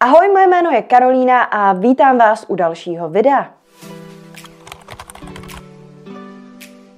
Ahoj, moje jméno je Karolína a vítám vás u dalšího videa.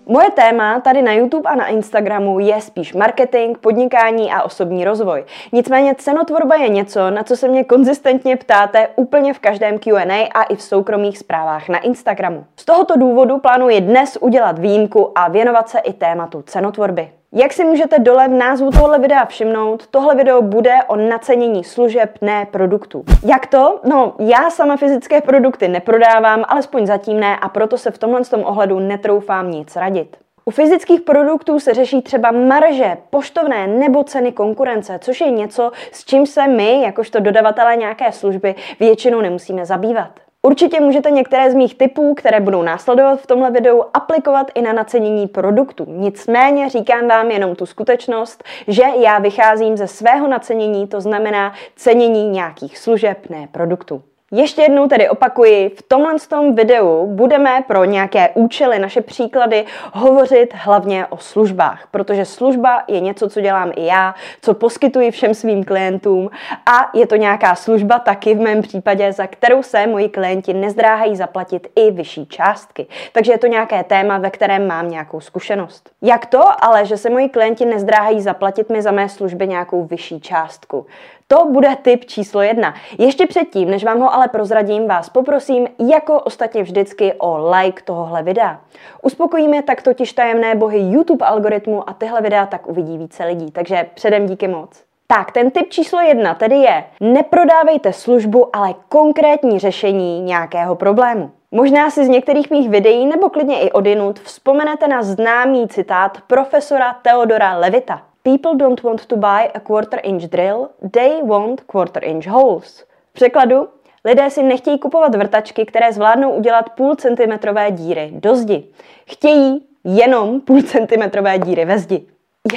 Moje téma tady na YouTube a na Instagramu je spíš marketing, podnikání a osobní rozvoj. Nicméně cenotvorba je něco, na co se mě konzistentně ptáte úplně v každém Q&A a i v soukromých zprávách na Instagramu. Z tohoto důvodu plánuji dnes udělat výjimku a věnovat se i tématu cenotvorby. Jak si můžete dole v názvu tohle videa všimnout, tohle video bude o nacenění služeb, ne produktů. Jak to? No, já sama fyzické produkty neprodávám, alespoň zatím ne a proto se v tomhle tom ohledu netroufám nic radit. U fyzických produktů se řeší třeba marže, poštovné nebo ceny konkurence, což je něco, s čím se my, jakožto dodavatelé nějaké služby, většinou nemusíme zabývat. Určitě můžete některé z mých typů, které budou následovat v tomhle videu, aplikovat i na nacenění produktů. Nicméně říkám vám jenom tu skutečnost, že já vycházím ze svého nacenění, to znamená cenění nějakých služeb, ne produktů. Ještě jednou tedy opakuji, v tomhle tom videu budeme pro nějaké účely, naše příklady, hovořit hlavně o službách, protože služba je něco, co dělám i já, co poskytuji všem svým klientům a je to nějaká služba taky v mém případě, za kterou se moji klienti nezdráhají zaplatit i vyšší částky. Takže je to nějaké téma, ve kterém mám nějakou zkušenost. Jak to ale, že se moji klienti nezdráhají zaplatit mi za mé služby nějakou vyšší částku? To bude tip číslo jedna. Ještě předtím, než vám ho ale prozradím, vás poprosím, jako ostatně vždycky, o like tohohle videa. Uspokojíme tak totiž tajemné bohy YouTube algoritmu a tyhle videa tak uvidí více lidí, takže předem díky moc. Tak, ten tip číslo jedna tedy je, neprodávejte službu, ale konkrétní řešení nějakého problému. Možná si z některých mých videí nebo klidně i odinut vzpomenete na známý citát profesora Theodora Levita. People don't want to buy a quarter inch drill, they want quarter inch holes. V překladu, lidé si nechtějí kupovat vrtačky, které zvládnou udělat půl centimetrové díry do zdi. Chtějí jenom půl centimetrové díry ve zdi.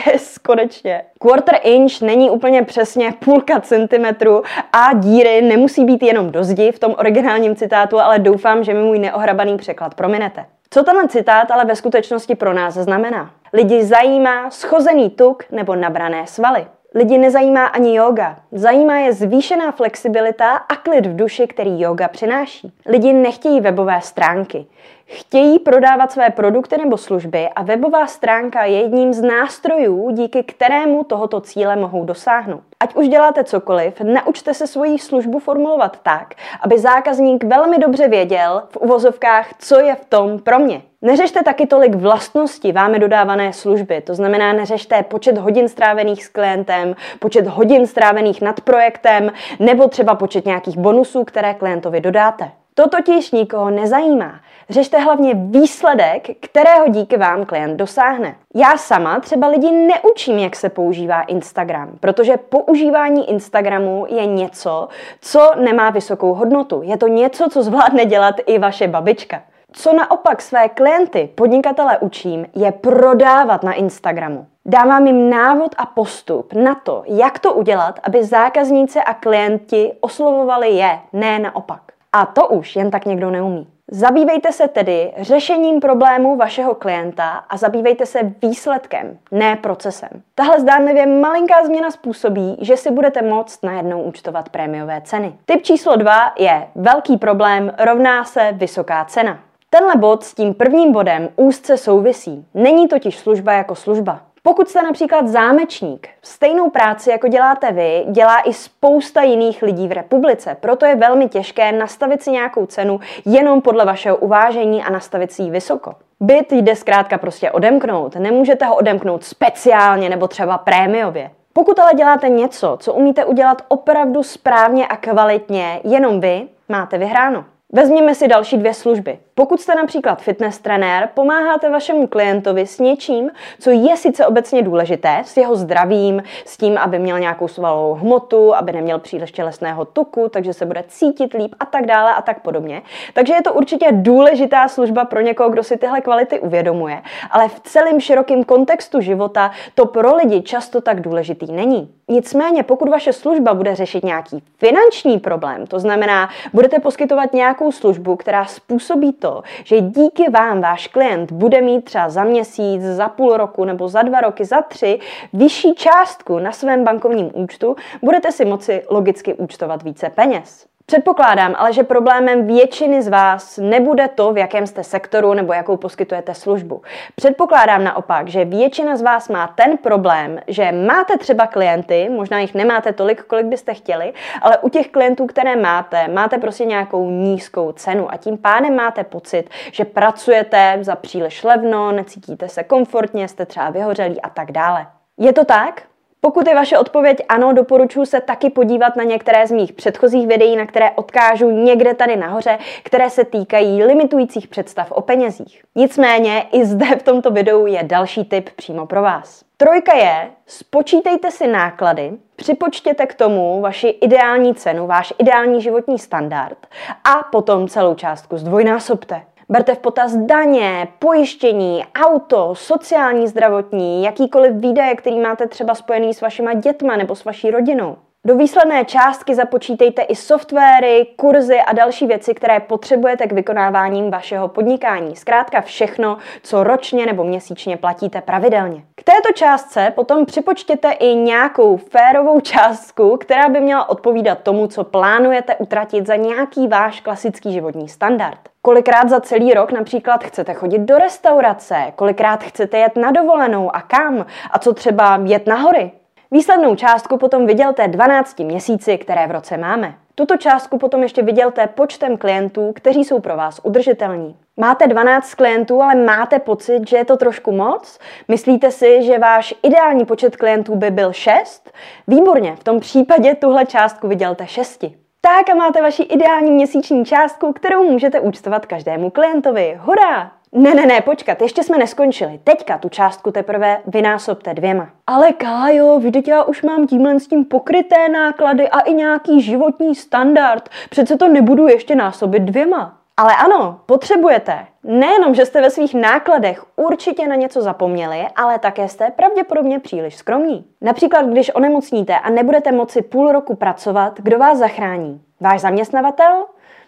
Yes, konečně. Quarter inch není úplně přesně půlka centimetru a díry nemusí být jenom do zdi v tom originálním citátu, ale doufám, že mi můj neohrabaný překlad prominete. Co tenhle citát ale ve skutečnosti pro nás znamená? Lidi zajímá schozený tuk nebo nabrané svaly. Lidi nezajímá ani yoga. Zajímá je zvýšená flexibilita a klid v duši, který yoga přináší. Lidi nechtějí webové stránky. Chtějí prodávat své produkty nebo služby a webová stránka je jedním z nástrojů, díky kterému tohoto cíle mohou dosáhnout. Ať už děláte cokoliv, naučte se svoji službu formulovat tak, aby zákazník velmi dobře věděl v uvozovkách, co je v tom pro mě. Neřešte taky tolik vlastnosti vámi dodávané služby, to znamená neřešte počet hodin strávených s klientem, počet hodin strávených nad projektem nebo třeba počet nějakých bonusů, které klientovi dodáte. To totiž nikoho nezajímá. Řešte hlavně výsledek, kterého díky vám klient dosáhne. Já sama třeba lidi neučím, jak se používá Instagram, protože používání Instagramu je něco, co nemá vysokou hodnotu. Je to něco, co zvládne dělat i vaše babička. Co naopak své klienty, podnikatele učím, je prodávat na Instagramu. Dávám jim návod a postup na to, jak to udělat, aby zákazníci a klienti oslovovali je, ne naopak. A to už jen tak někdo neumí. Zabývejte se tedy řešením problému vašeho klienta a zabývejte se výsledkem, ne procesem. Tahle zdánlivě malinká změna způsobí, že si budete moct najednou účtovat prémiové ceny. Typ číslo dva je velký problém rovná se vysoká cena. Tenhle bod s tím prvním bodem úzce souvisí. Není totiž služba jako služba. Pokud jste například zámečník, stejnou práci, jako děláte vy, dělá i spousta jiných lidí v republice. Proto je velmi těžké nastavit si nějakou cenu jenom podle vašeho uvážení a nastavit si ji vysoko. Byt jde zkrátka prostě odemknout. Nemůžete ho odemknout speciálně nebo třeba prémiově. Pokud ale děláte něco, co umíte udělat opravdu správně a kvalitně, jenom vy, máte vyhráno. Vezměme si další dvě služby. Pokud jste například fitness trenér, pomáháte vašemu klientovi s něčím, co je sice obecně důležité, s jeho zdravím, s tím, aby měl nějakou svalovou hmotu, aby neměl příliš tělesného tuku, takže se bude cítit líp a tak dále a tak podobně. Takže je to určitě důležitá služba pro někoho, kdo si tyhle kvality uvědomuje, ale v celém širokém kontextu života to pro lidi často tak důležitý není. Nicméně, pokud vaše služba bude řešit nějaký finanční problém, to znamená, budete poskytovat nějakou nějakou službu, která způsobí to, že díky vám váš klient bude mít třeba za měsíc, za půl roku nebo za dva roky, za tři vyšší částku na svém bankovním účtu, budete si moci logicky účtovat více peněz. Předpokládám ale, že problémem většiny z vás nebude to, v jakém jste sektoru nebo jakou poskytujete službu. Předpokládám naopak, že většina z vás má ten problém, že máte třeba klienty, možná jich nemáte tolik, kolik byste chtěli, ale u těch klientů, které máte, máte prostě nějakou nízkou cenu a tím pádem máte pocit, že pracujete za příliš levno, necítíte se komfortně, jste třeba vyhořelí a tak dále. Je to tak? Pokud je vaše odpověď ano, doporučuji se taky podívat na některé z mých předchozích videí, na které odkážu někde tady nahoře, které se týkají limitujících představ o penězích. Nicméně i zde v tomto videu je další tip přímo pro vás. Trojka je, spočítejte si náklady, připočtěte k tomu vaši ideální cenu, váš ideální životní standard a potom celou částku zdvojnásobte. Berte v potaz daně, pojištění, auto, sociální, zdravotní, jakýkoliv výdaje, který máte třeba spojený s vašima dětma nebo s vaší rodinou. Do výsledné částky započítejte i softwary, kurzy a další věci, které potřebujete k vykonáváním vašeho podnikání. Zkrátka všechno, co ročně nebo měsíčně platíte pravidelně. K této částce potom připočtěte i nějakou férovou částku, která by měla odpovídat tomu, co plánujete utratit za nějaký váš klasický životní standard. Kolikrát za celý rok například chcete chodit do restaurace, kolikrát chcete jet na dovolenou a kam, a co třeba jet na hory. Výslednou částku potom vydělte 12 měsíci, které v roce máme. Tuto částku potom ještě vydělte počtem klientů, kteří jsou pro vás udržitelní. Máte 12 klientů, ale máte pocit, že je to trošku moc? Myslíte si, že váš ideální počet klientů by byl 6? Výborně, v tom případě tuhle částku vydělte 6. Tak a máte vaši ideální měsíční částku, kterou můžete účtovat každému klientovi. Hurá! Ne, ne, ne, počkat, ještě jsme neskončili. Teďka tu částku teprve vynásobte dvěma. Ale Kájo, vidíte, já už mám tímhle s tím pokryté náklady a i nějaký životní standard. Přece to nebudu ještě násobit dvěma. Ale ano, potřebujete. Nejenom, že jste ve svých nákladech určitě na něco zapomněli, ale také jste pravděpodobně příliš skromní. Například, když onemocníte a nebudete moci půl roku pracovat, kdo vás zachrání? Váš zaměstnavatel?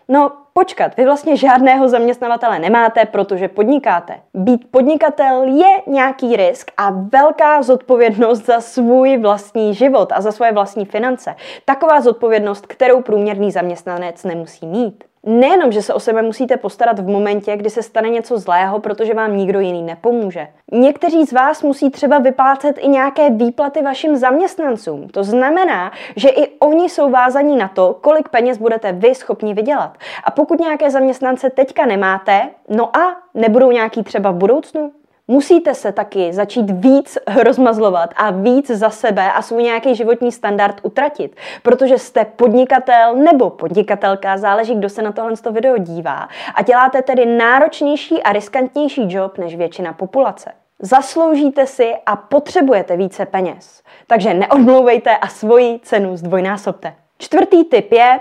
No, počkat, vy vlastně žádného zaměstnavatele nemáte, protože podnikáte. Být podnikatel je nějaký risk a velká zodpovědnost za svůj vlastní život a za svoje vlastní finance. Taková zodpovědnost, kterou průměrný zaměstnanec nemusí mít nejenom, že se o sebe musíte postarat v momentě, kdy se stane něco zlého, protože vám nikdo jiný nepomůže. Někteří z vás musí třeba vyplácet i nějaké výplaty vašim zaměstnancům. To znamená, že i oni jsou vázaní na to, kolik peněz budete vy schopni vydělat. A pokud nějaké zaměstnance teďka nemáte, no a nebudou nějaký třeba v budoucnu, musíte se taky začít víc rozmazlovat a víc za sebe a svůj nějaký životní standard utratit, protože jste podnikatel nebo podnikatelka, záleží, kdo se na tohle video dívá a děláte tedy náročnější a riskantnější job než většina populace. Zasloužíte si a potřebujete více peněz. Takže neodmlouvejte a svoji cenu zdvojnásobte. Čtvrtý tip je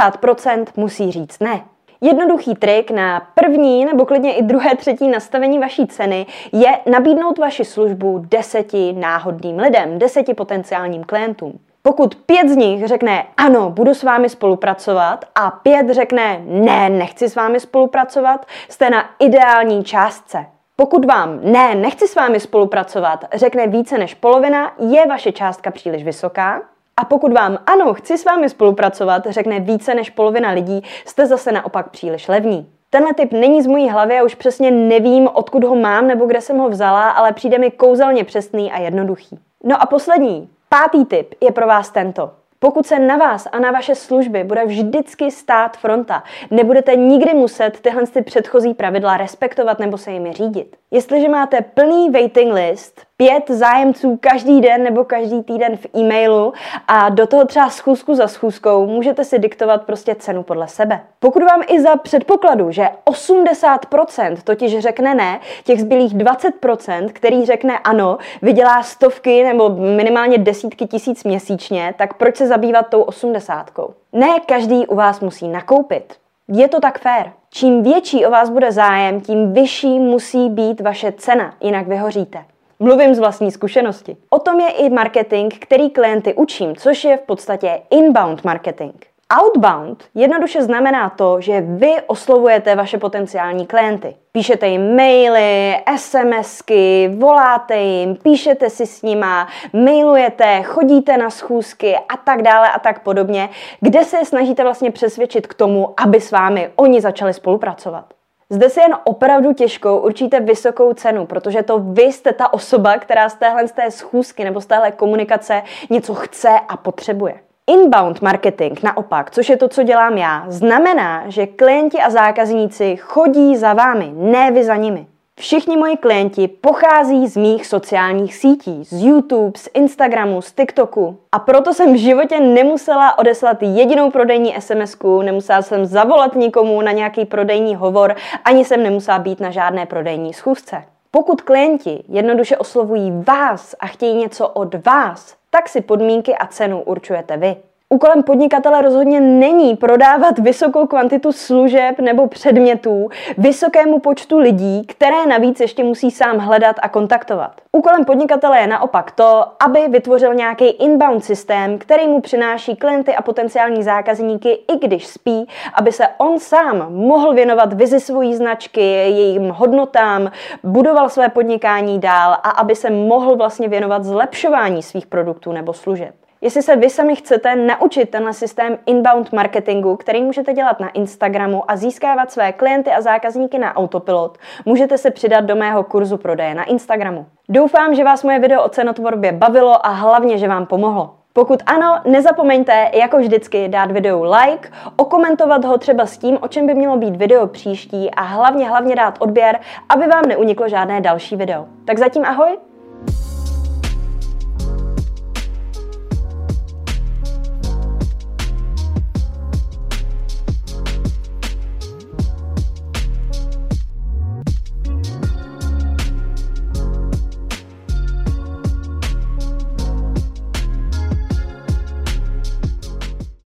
50% musí říct ne. Jednoduchý trik na první nebo klidně i druhé, třetí nastavení vaší ceny je nabídnout vaši službu deseti náhodným lidem, deseti potenciálním klientům. Pokud pět z nich řekne ano, budu s vámi spolupracovat a pět řekne ne, nechci s vámi spolupracovat, jste na ideální částce. Pokud vám ne, nechci s vámi spolupracovat, řekne více než polovina, je vaše částka příliš vysoká. A pokud vám ano, chci s vámi spolupracovat, řekne více než polovina lidí, jste zase naopak příliš levní. Tenhle typ není z mojí hlavy a už přesně nevím, odkud ho mám nebo kde jsem ho vzala, ale přijde mi kouzelně přesný a jednoduchý. No a poslední, pátý tip je pro vás tento. Pokud se na vás a na vaše služby bude vždycky stát fronta, nebudete nikdy muset tyhle ty předchozí pravidla respektovat nebo se jimi řídit. Jestliže máte plný waiting list, pět zájemců každý den nebo každý týden v e-mailu a do toho třeba schůzku za schůzkou můžete si diktovat prostě cenu podle sebe. Pokud vám i za předpokladu, že 80% totiž řekne ne, těch zbylých 20%, který řekne ano, vydělá stovky nebo minimálně desítky tisíc měsíčně, tak proč se zabývat tou 80? Ne každý u vás musí nakoupit. Je to tak fér. Čím větší o vás bude zájem, tím vyšší musí být vaše cena, jinak vyhoříte. Mluvím z vlastní zkušenosti. O tom je i marketing, který klienty učím, což je v podstatě inbound marketing. Outbound jednoduše znamená to, že vy oslovujete vaše potenciální klienty. Píšete jim maily, SMSky, voláte jim, píšete si s nima, mailujete, chodíte na schůzky a tak dále a tak podobně, kde se snažíte vlastně přesvědčit k tomu, aby s vámi oni začali spolupracovat. Zde si jen opravdu těžkou určíte vysokou cenu, protože to vy jste ta osoba, která z téhle z té schůzky nebo z téhle komunikace něco chce a potřebuje. Inbound marketing naopak, což je to, co dělám já, znamená, že klienti a zákazníci chodí za vámi, ne vy za nimi. Všichni moji klienti pochází z mých sociálních sítí, z YouTube, z Instagramu, z TikToku. A proto jsem v životě nemusela odeslat jedinou prodejní sms nemusela jsem zavolat nikomu na nějaký prodejní hovor, ani jsem nemusela být na žádné prodejní schůzce. Pokud klienti jednoduše oslovují vás a chtějí něco od vás, tak si podmínky a cenu určujete vy. Úkolem podnikatele rozhodně není prodávat vysokou kvantitu služeb nebo předmětů vysokému počtu lidí, které navíc ještě musí sám hledat a kontaktovat. Úkolem podnikatele je naopak to, aby vytvořil nějaký inbound systém, který mu přináší klienty a potenciální zákazníky, i když spí, aby se on sám mohl věnovat vizi svojí značky, jejím hodnotám, budoval své podnikání dál a aby se mohl vlastně věnovat zlepšování svých produktů nebo služeb. Jestli se vy sami chcete naučit tenhle systém inbound marketingu, který můžete dělat na Instagramu a získávat své klienty a zákazníky na autopilot, můžete se přidat do mého kurzu prodeje na Instagramu. Doufám, že vás moje video o cenotvorbě bavilo a hlavně, že vám pomohlo. Pokud ano, nezapomeňte, jako vždycky, dát videu like, okomentovat ho třeba s tím, o čem by mělo být video příští a hlavně hlavně dát odběr, aby vám neuniklo žádné další video. Tak zatím ahoj